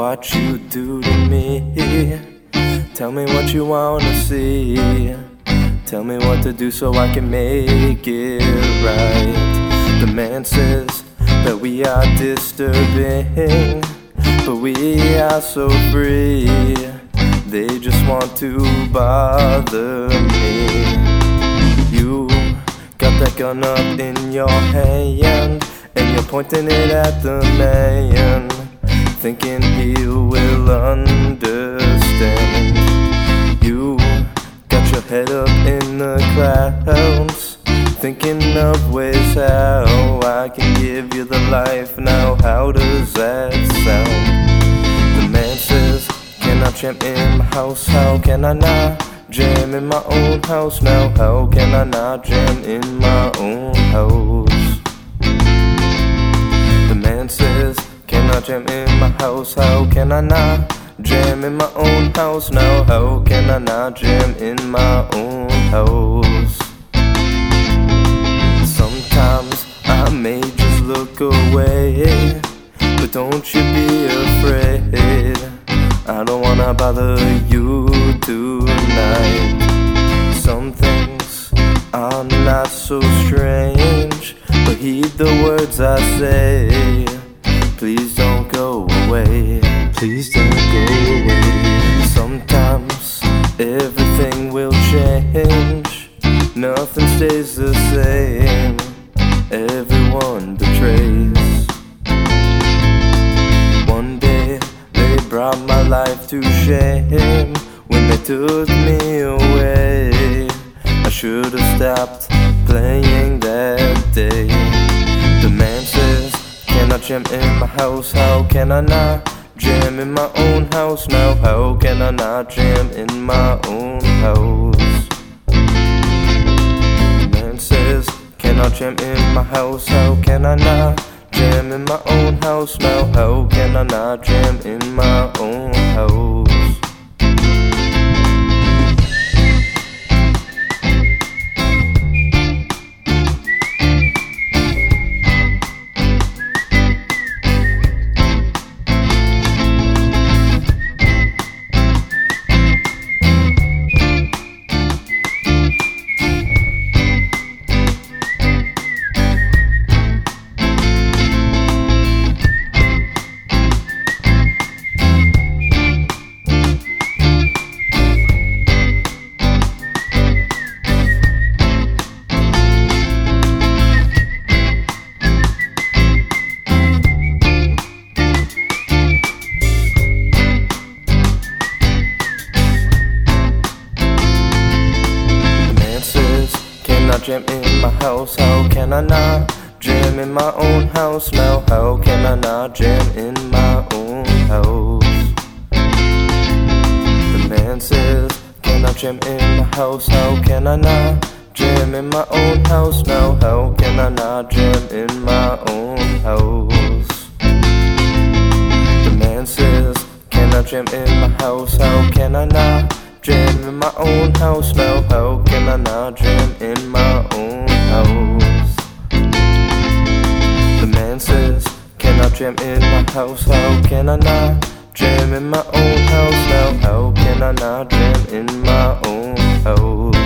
what you do to me. Tell me what you wanna see. Tell me what to do so I can make it right. The man says that we are disturbing, but we are so free. They just want to bother me. You got that gun up in your hand, and you're pointing it at the man, thinking he will understand. You got your head up in the clouds, thinking of ways how I can give you the life. Now, how does that sound? The man says, Can I jam in my house? How can I not jam in my own house? Now, how can I not jam in my own house? I jam in my house? How can I not jam in my own house? Now, how can I not jam in my own house? Sometimes I may just look away, but don't you be afraid. I don't wanna bother you tonight. Some things are not so strange, but heed the words I say. Please don't go away. Please don't go away. Sometimes everything will change. Nothing stays the same. Everyone betrays. One day they brought my life to shame when they took me away. I should have stopped playing that day. Can I jam in my house? How can I not jam in my own house now? How can I not jam in my own house? Man says, Can I jam in my house? How can I not jam in my own house now? How can I not jam in my own house? Jam in my house? How can I not jam in my own house now? How can I not jam in my own house? The man says, Can I jam in my house? How can I not jam in my own house now? How can I not jam in my own house? The man says, Can I jam in my house? How can I not in my own house now? How can I not jam in my own house? The man says, Can I jam in my house? How can I not jam in my own house now? How can I not jam in my own house?